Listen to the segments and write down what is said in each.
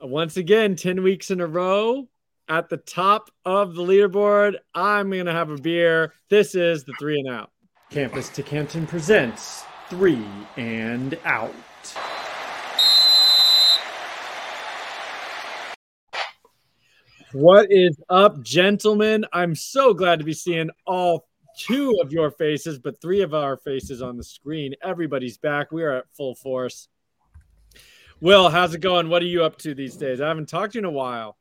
once again, 10 weeks in a row at the top of the leaderboard. I'm going to have a beer. This is the three and out. Campus to Canton presents three and out. What is up, gentlemen? I'm so glad to be seeing all two of your faces, but three of our faces on the screen. Everybody's back. We are at full force. Will, how's it going? What are you up to these days? I haven't talked to you in a while.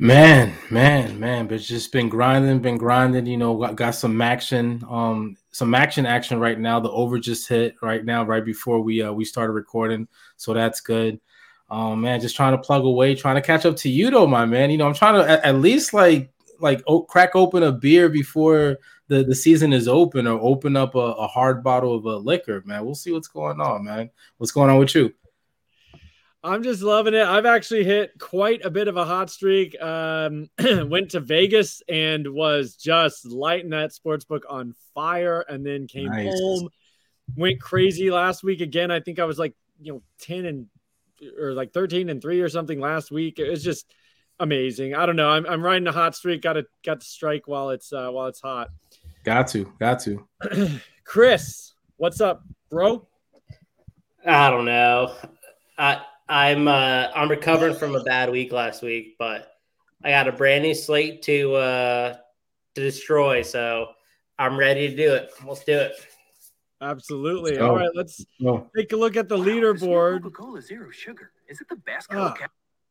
Man, man, man, but just been grinding, been grinding. You know, got, got some action, um, some action, action right now. The over just hit right now, right before we uh, we started recording, so that's good. Um, man, just trying to plug away, trying to catch up to you though, my man. You know, I'm trying to at, at least like like crack open a beer before the, the season is open, or open up a, a hard bottle of a liquor, man. We'll see what's going on, man. What's going on with you? I'm just loving it. I've actually hit quite a bit of a hot streak. Um, went to Vegas and was just lighting that sports book on fire, and then came nice. home. Went crazy last week again. I think I was like you know ten and or like thirteen and three or something last week. It was just amazing. I don't know. I'm, I'm riding a hot streak. Got to got to strike while it's uh, while it's hot. Got to, got to. Chris, what's up, bro? I don't know. I I'm uh, I'm recovering from a bad week last week, but I got a brand new slate to uh, to destroy. So I'm ready to do it. Let's do it. Absolutely. All right, let's take a look at the leaderboard. Coca-Cola Zero Sugar. Is it the best Coca?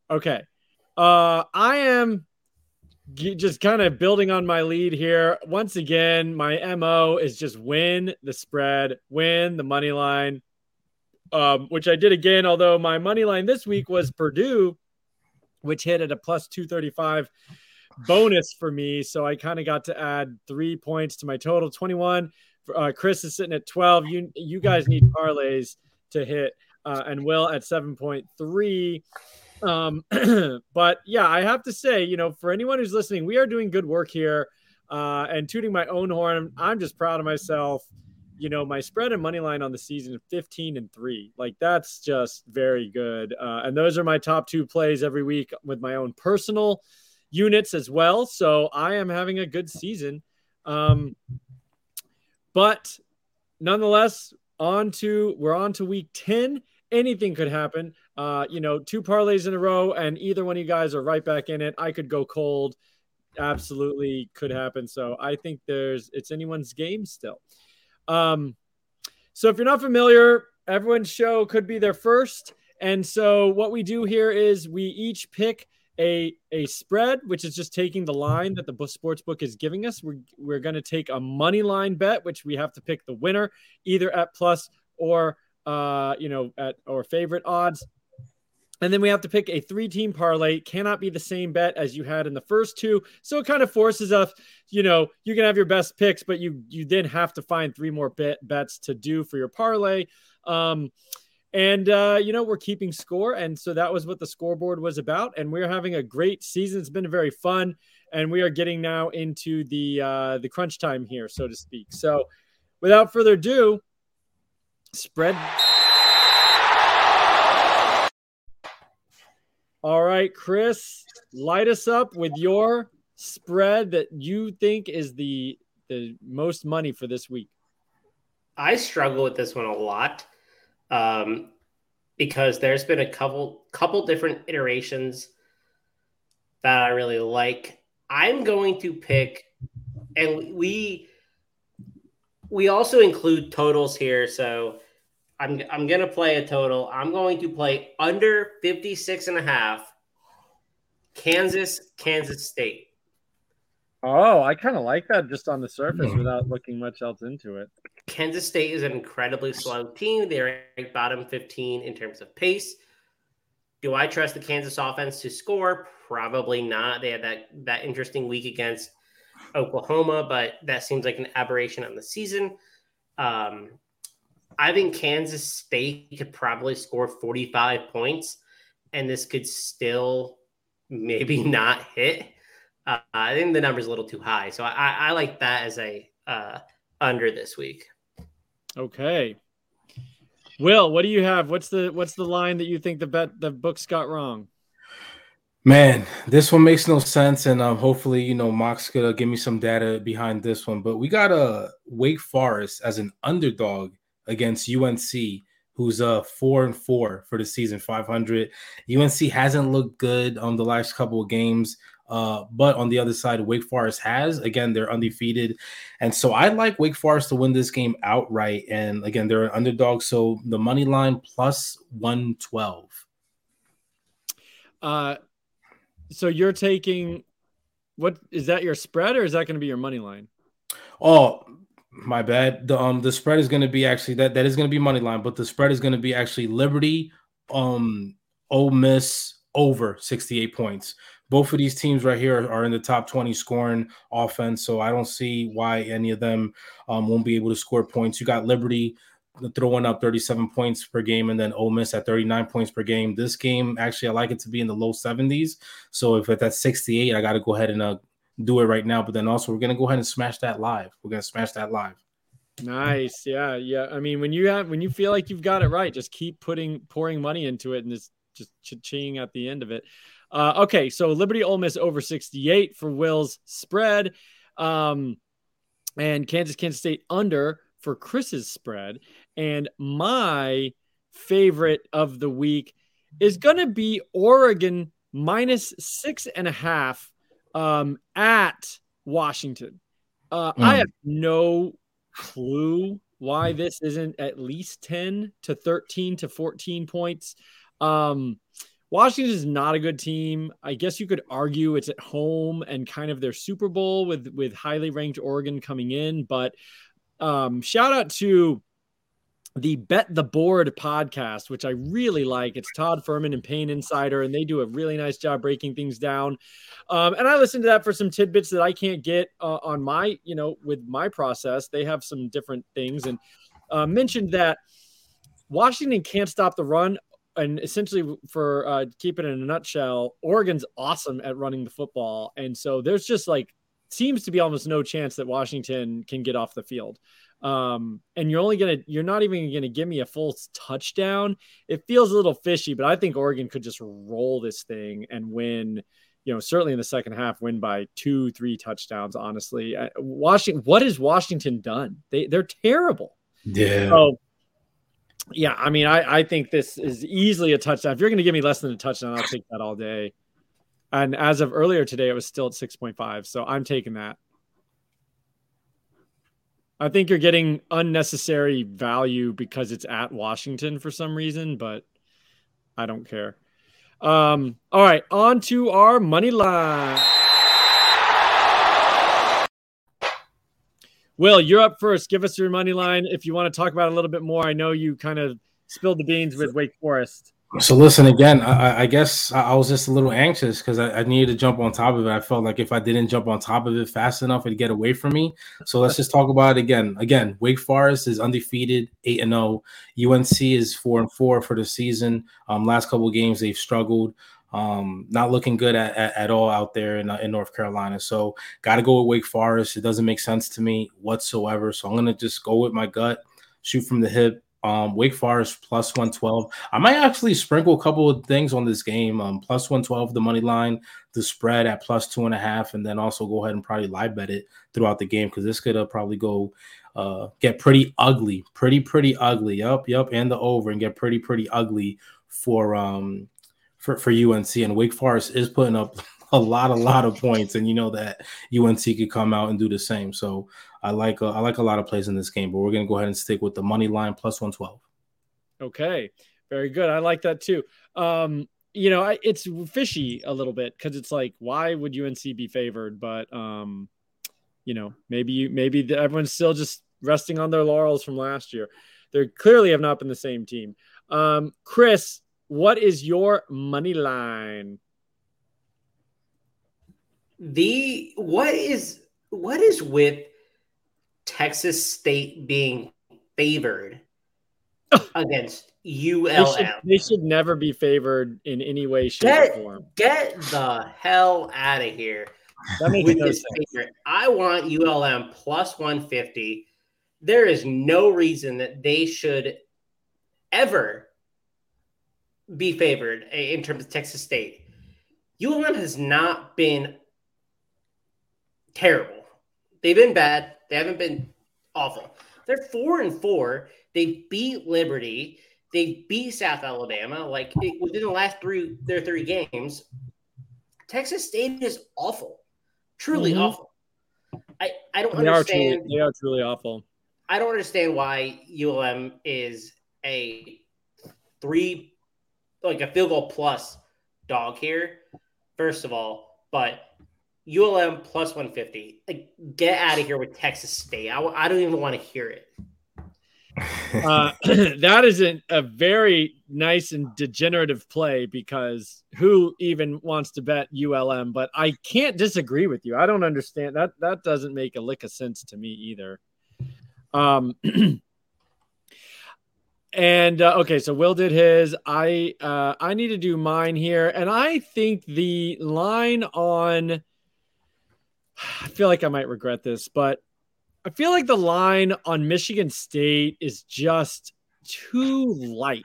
Ah, okay. Uh, I am just kind of building on my lead here. Once again, my MO is just win the spread, win the money line, um, which I did again. Although my money line this week was Purdue, which hit at a plus 235 bonus for me. So I kind of got to add three points to my total 21. Uh, Chris is sitting at 12. You, you guys need parlays to hit, uh, and Will at 7.3. Um, but yeah, I have to say, you know, for anyone who's listening, we are doing good work here. Uh, and tooting my own horn, I'm just proud of myself you know, my spread and money line on the season 15 and three. Like that's just very good. Uh, and those are my top two plays every week with my own personal units as well. So I am having a good season. Um, but nonetheless, on to we're on to week 10. Anything could happen. Uh, you know, two parlays in a row, and either one of you guys are right back in it. I could go cold. Absolutely could happen. So I think there's it's anyone's game still. Um, so if you're not familiar, everyone's show could be their first. And so what we do here is we each pick a a spread, which is just taking the line that the sports book is giving us. We're we're going to take a money line bet, which we have to pick the winner either at plus or uh you know at or favorite odds. And then we have to pick a three team parlay. Cannot be the same bet as you had in the first two. So it kind of forces us, you know, you can have your best picks, but you you then have to find three more bet, bets to do for your parlay. Um, and uh, you know, we're keeping score. And so that was what the scoreboard was about. And we're having a great season. It's been very fun. And we are getting now into the uh, the crunch time here, so to speak. So without further ado, spread All right, Chris, light us up with your spread that you think is the the most money for this week. I struggle with this one a lot um, because there's been a couple couple different iterations that I really like. I'm going to pick, and we we also include totals here, so I'm I'm gonna play a total. I'm going to play under 56 and a half. Kansas, Kansas State. Oh, I kind of like that just on the surface mm. without looking much else into it. Kansas State is an incredibly slow team. They're ranked bottom 15 in terms of pace. Do I trust the Kansas offense to score? Probably not. They had that that interesting week against Oklahoma, but that seems like an aberration on the season. Um, I think Kansas State could probably score 45 points, and this could still maybe not hit. Uh, I think the number's a little too high, so I, I like that as a uh, under this week. Okay, Will, what do you have? What's the what's the line that you think the bet the books got wrong? Man, this one makes no sense, and um, hopefully, you know, Mox gonna give me some data behind this one. But we got a Wake Forest as an underdog against UNC, who's uh four and four for the season, five hundred. UNC hasn't looked good on the last couple of games, uh, but on the other side, Wake Forest has. Again, they're undefeated, and so I like Wake Forest to win this game outright. And again, they're an underdog, so the money line plus one twelve. Uh, so you're taking what is that your spread or is that going to be your money line? Oh, my bad. The um the spread is going to be actually that that is going to be money line, but the spread is going to be actually Liberty, um, Ole Miss over 68 points. Both of these teams right here are in the top 20 scoring offense, so I don't see why any of them um, won't be able to score points. You got Liberty throwing up 37 points per game, and then Ole Miss at 39 points per game. This game, actually, I like it to be in the low 70s. So if it's at 68, I got to go ahead and uh, do it right now. But then also, we're gonna go ahead and smash that live. We're gonna smash that live. Nice, yeah, yeah. I mean, when you have when you feel like you've got it right, just keep putting pouring money into it, and just just ching at the end of it. Uh, okay, so Liberty Ole Miss over 68 for Will's spread, um, and Kansas Kansas State under for Chris's spread. And my favorite of the week is going to be Oregon minus six and a half um, at Washington. Uh, mm. I hmm. have no clue why this isn't at least 10 to 13 to 14 points. Um, Washington is not a good team. I guess you could argue it's at home and kind of their Super Bowl with with highly ranked Oregon coming in, but um, shout out to the Bet the Board podcast, which I really like. It's Todd Fuhrman and Payne Insider, and they do a really nice job breaking things down. Um, and I listen to that for some tidbits that I can't get uh, on my, you know, with my process. They have some different things and uh, mentioned that Washington can't stop the run. And essentially, for uh, keep it in a nutshell, Oregon's awesome at running the football, and so there's just like seems to be almost no chance that Washington can get off the field. Um, and you're only gonna you're not even gonna give me a full touchdown. It feels a little fishy, but I think Oregon could just roll this thing and win. You know, certainly in the second half, win by two, three touchdowns. Honestly, Washington. What has Washington done? They they're terrible. Yeah. So, yeah, I mean, I I think this is easily a touchdown. If you're going to give me less than a touchdown, I'll take that all day. And as of earlier today, it was still at 6.5. So I'm taking that. I think you're getting unnecessary value because it's at Washington for some reason, but I don't care. Um, all right, on to our money line. Will, you're up first. Give us your money line if you want to talk about a little bit more. I know you kind of spilled the beans with Wake Forest. So listen again. I, I guess I was just a little anxious because I, I, needed to jump on top of it. I felt like if I didn't jump on top of it fast enough, it'd get away from me. So let's just talk about it again. Again, Wake Forest is undefeated, eight and zero. Oh. UNC is four and four for the season. Um, last couple games they've struggled. Um, not looking good at, at, at all out there in, uh, in North Carolina. So got to go with Wake Forest. It doesn't make sense to me whatsoever. So I'm gonna just go with my gut, shoot from the hip um, Wake Forest plus 112. I might actually sprinkle a couple of things on this game. Um, plus 112, the money line, the spread at plus two and a half, and then also go ahead and probably live bet it throughout the game because this could uh, probably go uh, get pretty ugly, pretty, pretty ugly. Yup, yup, and the over and get pretty, pretty ugly for um for, for UNC. And Wake Forest is putting up a lot, a lot of points, and you know that UNC could come out and do the same. So I like uh, I like a lot of plays in this game, but we're gonna go ahead and stick with the money line plus one twelve. Okay, very good. I like that too. Um, you know, I, it's fishy a little bit because it's like, why would UNC be favored? But um, you know, maybe you maybe the, everyone's still just resting on their laurels from last year. They clearly have not been the same team. Um, Chris, what is your money line? The what is what is with Texas State being favored against ULM. They should, they should, never be favored in any way, shape, get, or form. Get the hell out of here with no this favorite. I want ULM plus 150. There is no reason that they should ever be favored in terms of Texas State. ULM has not been terrible. They've been bad. They haven't been awful. They're four and four. They beat Liberty. They beat South Alabama. Like it, within the last three their three games, Texas State is awful, truly Mhm. awful. I I don't They are truly, understand. they are truly awful. I don't understand why ULM is a three, like a field goal plus dog here. First of all, but ULM plus 150. Like, get out of here with Texas State. I, I don't even want to hear it. Uh, that is a, very nice and degenerative play because who even wants to bet ULM? But I can't disagree with you. I don't understand that. That doesn't make a lick of sense to me either. Um, and uh, okay, so Will did his. I uh, I need to do mine here, and I think the line on. I feel like I might regret this, but I feel like the line on Michigan State is just too light.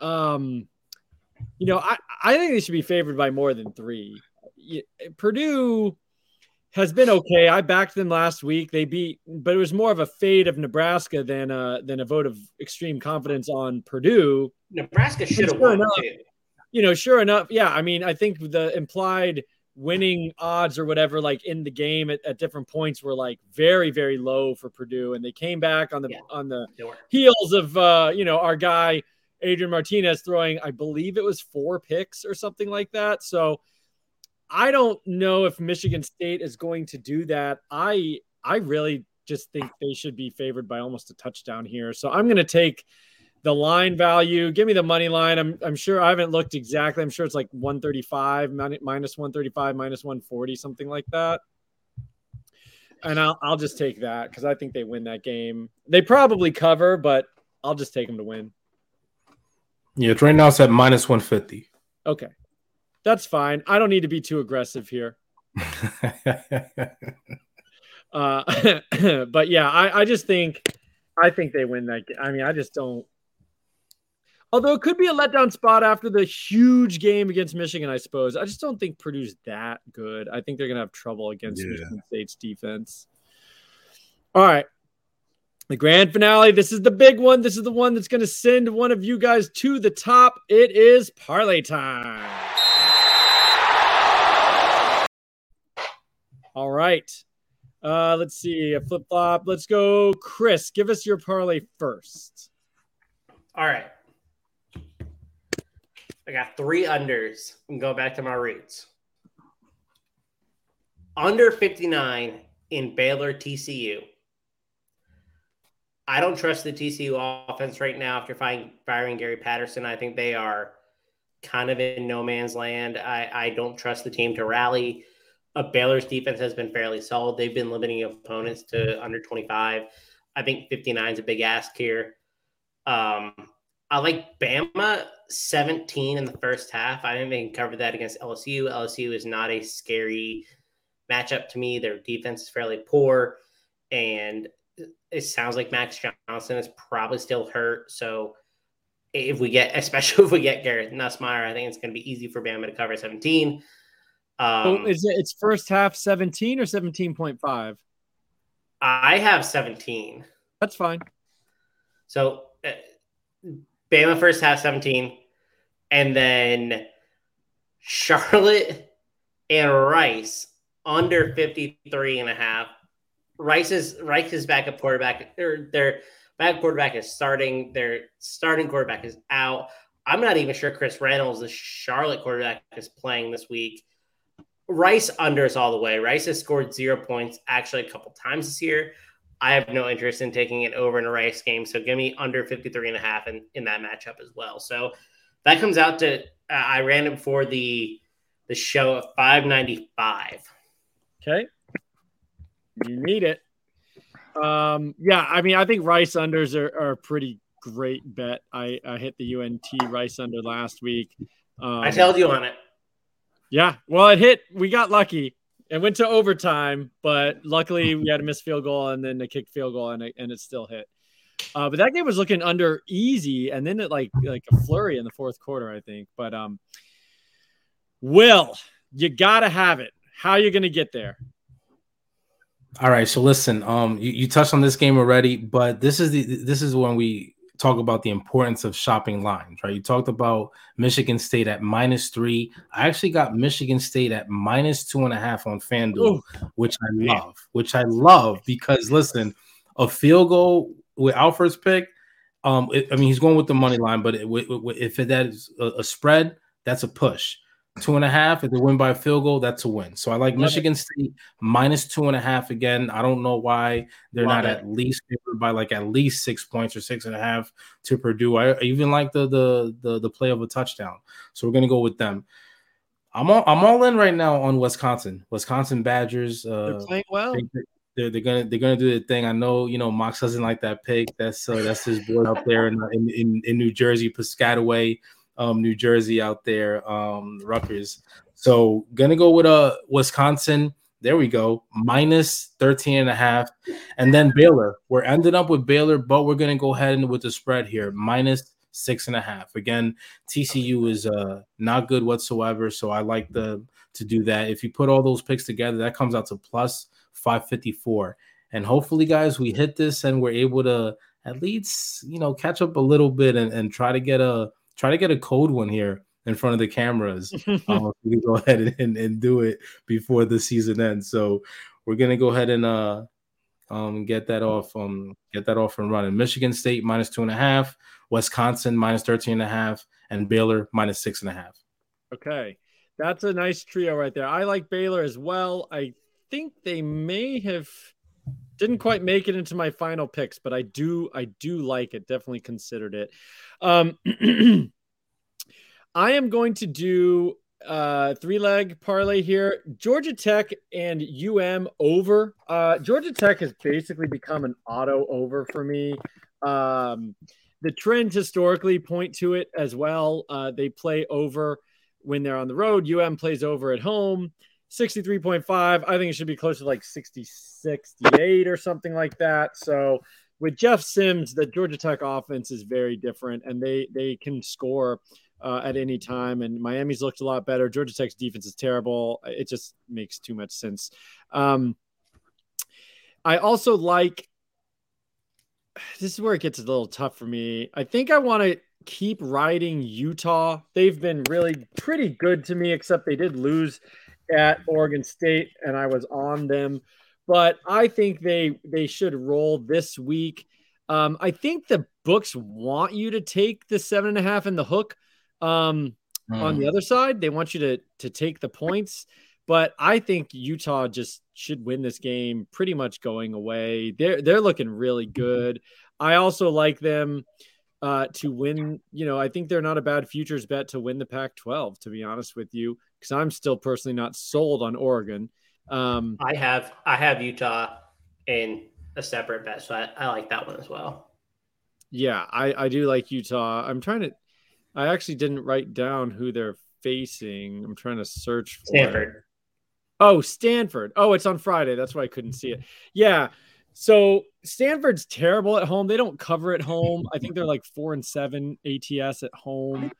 Um, you know, I, I think they should be favored by more than three. Purdue has been okay. I backed them last week. They beat, but it was more of a fade of Nebraska than a than a vote of extreme confidence on Purdue. Nebraska should have Sure won enough. You know, sure enough, yeah. I mean, I think the implied winning odds or whatever, like in the game at, at different points, were like very, very low for Purdue, and they came back on the Yeah. on the heels of uh, you know our guy Adrian Martinez throwing, I believe it was four picks or something like that. So I don't know if Michigan State is going to do that. I I really just think they should be favored by almost a touchdown here. So I'm going to take the line value. Give me the money line. I'm I'm sure I haven't looked exactly. I'm sure it's like 135 minus 135 minus 140 something like that. And I'll I'll just take that because I think they win that game. They probably cover, but I'll just take them to win. Yeah, right now it's at minus 150. Okay. That's fine. I don't need to be too aggressive here. Uh, but yeah, I, I just think I think they win that game. I mean, I just don't. Although it could be a letdown spot after the huge game against Michigan, I suppose. I just don't think Purdue's that good. I think they're gonna have trouble against Yeah. Michigan State's defense. All right. The grand finale. This is the big one. This is the one that's going to send one of you guys to the top. It is parlay time. All right. Uh, let's see. A flip flop. Let's go. Chris, give us your parlay first. All right. I got three unders. And go back to my roots. Under 59 in Baylor TCU. I don't trust the TCU offense right now after firing, Gary Patterson. I think they are kind of in no man's land. I, I don't trust the team to rally. Uh, Baylor's defense has been fairly solid. They've been limiting opponents to under 25. I think 59 is a big ask here. Um, I like Bama 17 in the first half. I think they can cover that against LSU. LSU is not a scary matchup to me. Their defense is fairly poor, and it sounds like Max Johnson is probably still hurt. So if we get, especially if we get Garrett Nussmeier, I think it's going to be easy for Bama to cover 17. Um, Oh, is it it's first half 17 or 17.5? I have 17. That's fine. So Bama first half 17, and then Charlotte and Rice under 53 and a half. Rice's Rice's backup quarterback or their backup quarterback is starting. Their starting quarterback is out. I'm not even sure Chris Reynolds, the Charlotte quarterback, is playing this week. Rice unders all the way. Rice has scored zero points actually a couple times this year. I have no interest in taking it over in a Rice game. So give me under 53 and a half in, in that matchup as well. So that comes out to, uh, I ran it for the, the show of 595. Okay. You need it. Um, yeah, I mean, I think Rice unders are, are a pretty great bet. I, I hit the UNT Rice under last week. Um, I told you on it. Yeah, well, it hit. We got lucky. It went to overtime, but luckily we had a missed field goal and then a kicked field goal, and it, and it still hit. Uh, but that game was looking under easy, and then it like like a flurry in the fourth quarter, I think. But um, Will, you got to have it. How you to get there? All right, so listen, um, you, you touched on this game already, but this is the this is when we talk about the importance of shopping lines, right? You talked about Michigan State at minus three. I actually got Michigan State at minus two and a half on FanDuel, Ooh, which I love, which I love because listen, a field goal with Alfred's pick. Um, it, I mean, he's going with the money line, but it, if that is a, a spread, that's a push two and a half. If they win by a field goal, that's a win. So I like Love Michigan it. State minus two and a half again. I don't know why they're Love not it. at least by like at least six points or six and a half to Purdue. I even like the the the, the play of a touchdown. So we're gonna go with them. I'm all I'm all in right now on Wisconsin. Wisconsin Badgers. Uh, they're playing well. They're, they're gonna they're gonna do the thing. I know you know Mox doesn't like that pick. That's uh, that's his boy up there in, in in, in New Jersey, Piscataway um, New Jersey out there, um, Rutgers. So gonna go with a uh, Wisconsin. There we go, minus 13 and a half. And then Baylor. We're ended up with Baylor, but we're gonna go ahead and with the spread here, minus six and a half. Again, TCU is uh not good whatsoever. So I like the to do that. If you put all those picks together, that comes out to plus 554. And hopefully, guys, we hit this and we're able to at least you know catch up a little bit and, and try to get a try to get a cold one here in front of the cameras. um, we can go ahead and, and do it before the season ends. So we're gonna go ahead and uh um get that off um get that off and running. Michigan State minus two and a half, Wisconsin minus 13 and a half, and Baylor minus six and a half. Okay. That's a nice trio right there. I like Baylor as well. I think they may have didn't quite make it into my final picks, but I do I do like it. Definitely considered it. Um, I am going to do uh three leg parlay here. Georgia tech and um over. Uh georgia tech has basically become an auto over for me. Um the trends historically point to it as well. Uh they play over when they're on the road. Um plays over at home 63.5 i think it should be closer to like 60 68 or something like that so with Jeff Sims, the Georgia Tech offense is very different, and they they can score uh, at any time. And Miami's looked a lot better. Georgia Tech's defense is terrible. It just makes too much sense. Um, I also like. This is where it gets a little tough for me. I think I want to keep riding Utah. They've been really pretty good to me, except they did lose at Oregon State, and I was on them but I think they they should roll this week. Um, I think the books want you to take the seven and a half and the hook. Um, mm. On the hmm. other side, they want you to to take the points. But I think Utah just should win this game pretty much going away. They're they're looking really good. I also like them uh, to win. You know, I think they're not a bad futures bet to win the Pac 12, to be honest with you, because I'm still personally not sold on Oregon. Um, I have I have Utah in a separate bet, so I, I like that one as well. Yeah, I, I do like Utah. I'm trying to. I actually didn't write down who they're facing. I'm trying to search for Stanford. It. Oh, Stanford. Oh, it's on Friday. That's why I couldn't see it. Yeah. So Stanford's terrible at home. They don't cover at home. I think they're like four and seven ATS at home.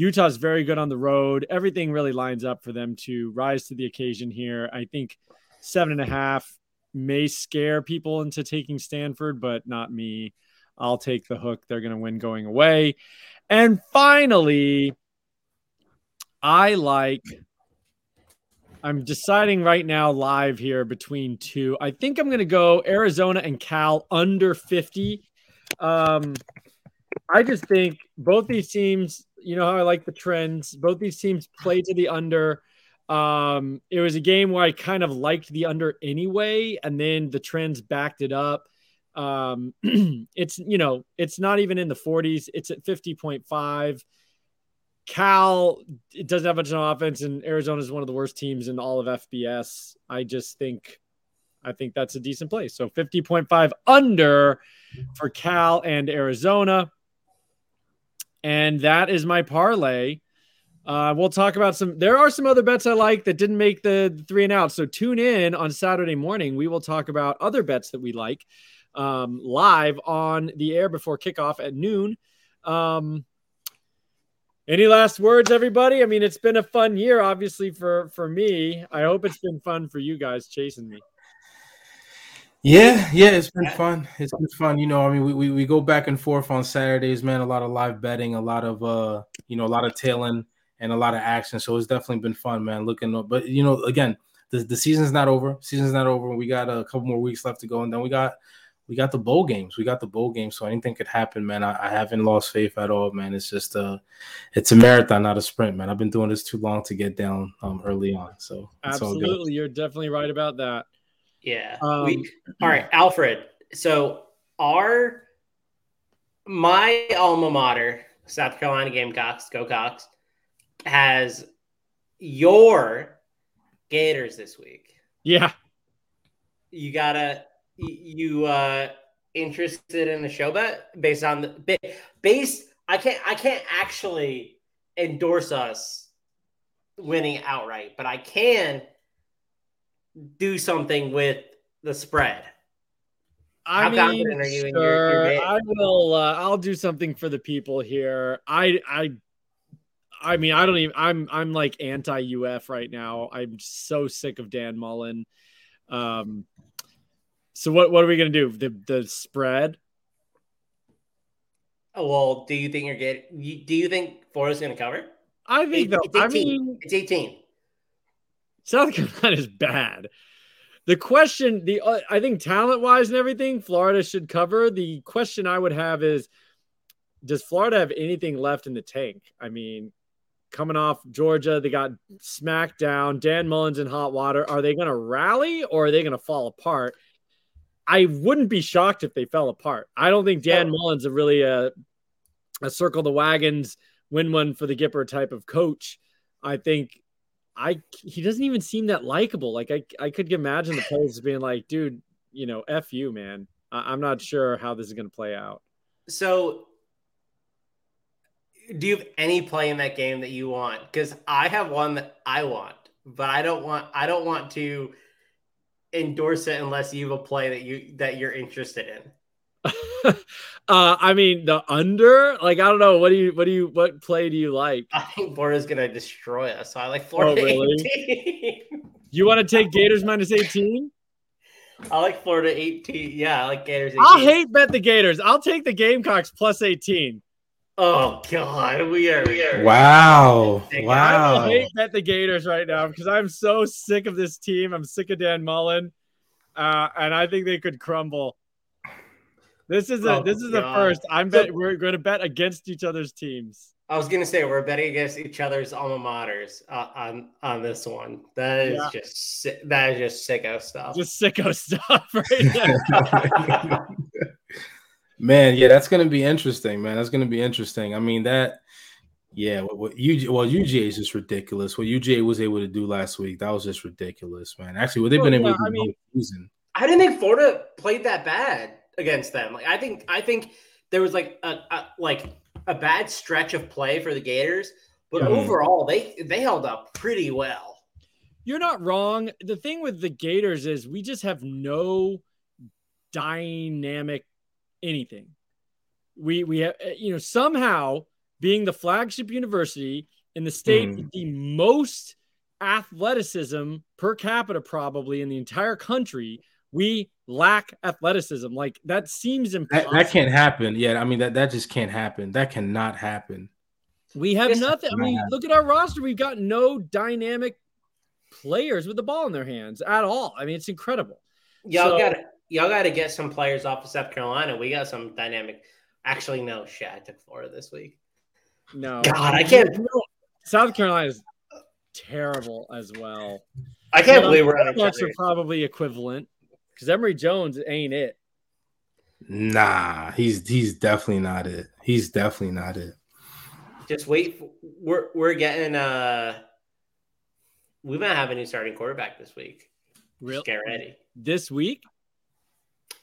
Utah's very good on the road. Everything really lines up for them to rise to the occasion here. I think seven and a half may scare people into taking Stanford, but not me. I'll take the hook. They're going to win going away. And finally, I like. I'm deciding right now live here between two. I think I'm going to go Arizona and Cal under 50. Um, I just think both these teams you know how I like the trends. Both these teams play to the under. Um, it was a game where I kind of liked the under anyway, and then the trends backed it up. Um, it's you know, it's not even in the 40s, it's at 50.5. Cal it doesn't have much of offense, and Arizona is one of the worst teams in all of FBS. I just think I think that's a decent place. So 50.5 under for Cal and Arizona. And that is my parlay. Uh, we'll talk about some. There are some other bets I like that didn't make the three and out. So tune in on Saturday morning. We will talk about other bets that we like um, live on the air before kickoff at noon. Um, Any last words, everybody? I mean, it's been a fun year, obviously for for me. I hope it's been fun for you guys chasing me. Yeah, yeah, it's been fun. It's been fun. You know, I mean, we, we, we go back and forth on Saturdays, man. A lot of live betting, a lot of uh, you know, a lot of tailing and a lot of action. So it's definitely been fun, man. Looking up, but you know, again, the, the season's not over. Season's not over. We got a couple more weeks left to go, and then we got we got the bowl games. We got the bowl games, so anything could happen, man. I, I haven't lost faith at all, man. It's just a it's a marathon, not a sprint, man. I've been doing this too long to get down um, early on. So absolutely, you're definitely right about that. Yeah. Um, we, all right, Alfred. So our my alma mater, South Carolina Gamecocks, go Cocks, has your Gators this week. Yeah. You gotta you uh interested in the show bet based on the based I can't I can't actually endorse us winning outright, but I can do something with the spread. I How mean, sure. Your, your I will. Uh, I'll do something for the people here. I, I, I mean, I don't even. I'm, I'm like anti UF right now. I'm so sick of Dan Mullen. Um, so what, what are we gonna do? The, the spread. Oh, well, do you think you're getting? Do you think Florida's to cover? I think though. I mean, it's 18. South Carolina is bad. The question, the uh, I think talent wise and everything, Florida should cover. The question I would have is, does Florida have anything left in the tank? I mean, coming off Georgia, they got smacked down. Dan Mullen's in hot water. Are they going to rally or are they going to fall apart? I wouldn't be shocked if they fell apart. I don't think Dan oh. Mullen's a really a, a circle the wagons, win one for the Gipper type of coach. I think I he doesn't even seem that likable. Like I I could imagine the players being like, dude, you know, f you, man. I, I'm not sure how this is going to play out. So, do you have any play in that game that you want? Because I have one that I want, but I don't want I don't want to endorse it unless you have a play that you that you're interested in. uh, I mean the under. Like I don't know. What do you? What do you? What play do you like? I think Florida's gonna destroy us. So I like Florida. Oh, really? you want to take Gators minus eighteen? I like Florida eighteen. Yeah, I like Gators. 18. I'll hate bet the Gators. I'll take the Gamecocks plus eighteen. Oh God, we are. We are wow, wow. I hate bet the Gators right now because I'm so sick of this team. I'm sick of Dan Mullen, uh, and I think they could crumble. This is a oh, this is the first. I'm bet we're going to bet against each other's teams. I was going to say we're betting against each other's alma maters uh, on on this one. That is yeah. just that is just sicko stuff. Just sicko stuff, right? man, yeah, that's going to be interesting, man. That's going to be interesting. I mean that. Yeah, what, what UG, well UGA is just ridiculous. What UGA was able to do last week, that was just ridiculous, man. Actually, what they've been able to do I mean, season. I didn't think Florida played that bad against them. Like I think I think there was like a, a like a bad stretch of play for the Gators, but mm-hmm. overall they they held up pretty well. You're not wrong. The thing with the Gators is we just have no dynamic anything. We we have eh, you know somehow being the flagship university in the state mm. with the most athleticism per capita probably in the entire country we lack athleticism. Like that seems impossible. That, that, can't happen. Yeah, I mean that that just can't happen. That cannot happen. We have it's nothing. I mean, happen. look at our roster. We've got no dynamic players with the ball in their hands at all. I mean, it's incredible. Y'all so, got y'all got to get some players off of South Carolina. We got some dynamic. Actually, no shit. I took Florida this week. No, God, I can't. South Carolina is terrible as well. I can't believe we're on are probably equivalent because Emory Jones ain't it. Nah, he's he's definitely not it. He's definitely not it. Just wait. We're we're getting uh we might have a new starting quarterback this week. Real get ready. This week?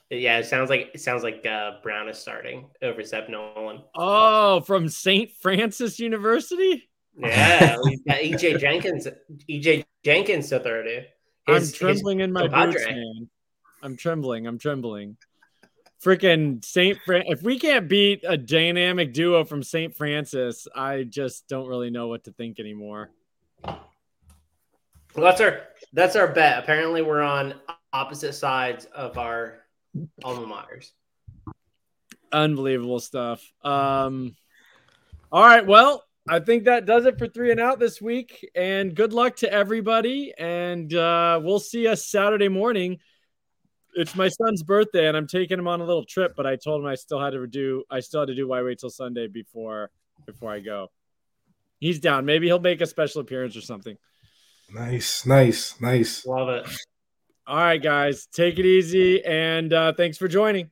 Yeah, it sounds like it sounds like uh, Brown is starting over Zeb Noland. Oh, from St. Francis University? Yeah, we got EJ Jenkins. EJ Jenkins to third. I'm trembling in my boots, man. I'm trembling. I'm trembling. freaking Saint Fran. If we can't beat a dynamic duo from Saint Francis, I just don't really know what to think anymore. Well, that's our that's our bet. Apparently, we're on opposite sides of our alma maters. Unbelievable stuff. Um, all right, well, I think that does it for three and out this week. And good luck to everybody. And uh, we'll see us Saturday morning. It's my son's birthday, and I'm taking him on a little trip. But I told him I still had to do I still had to do why wait till Sunday before before I go. He's down. Maybe he'll make a special appearance or something. Nice, nice, nice. Love it. All right, guys, take it easy, and uh, thanks for joining.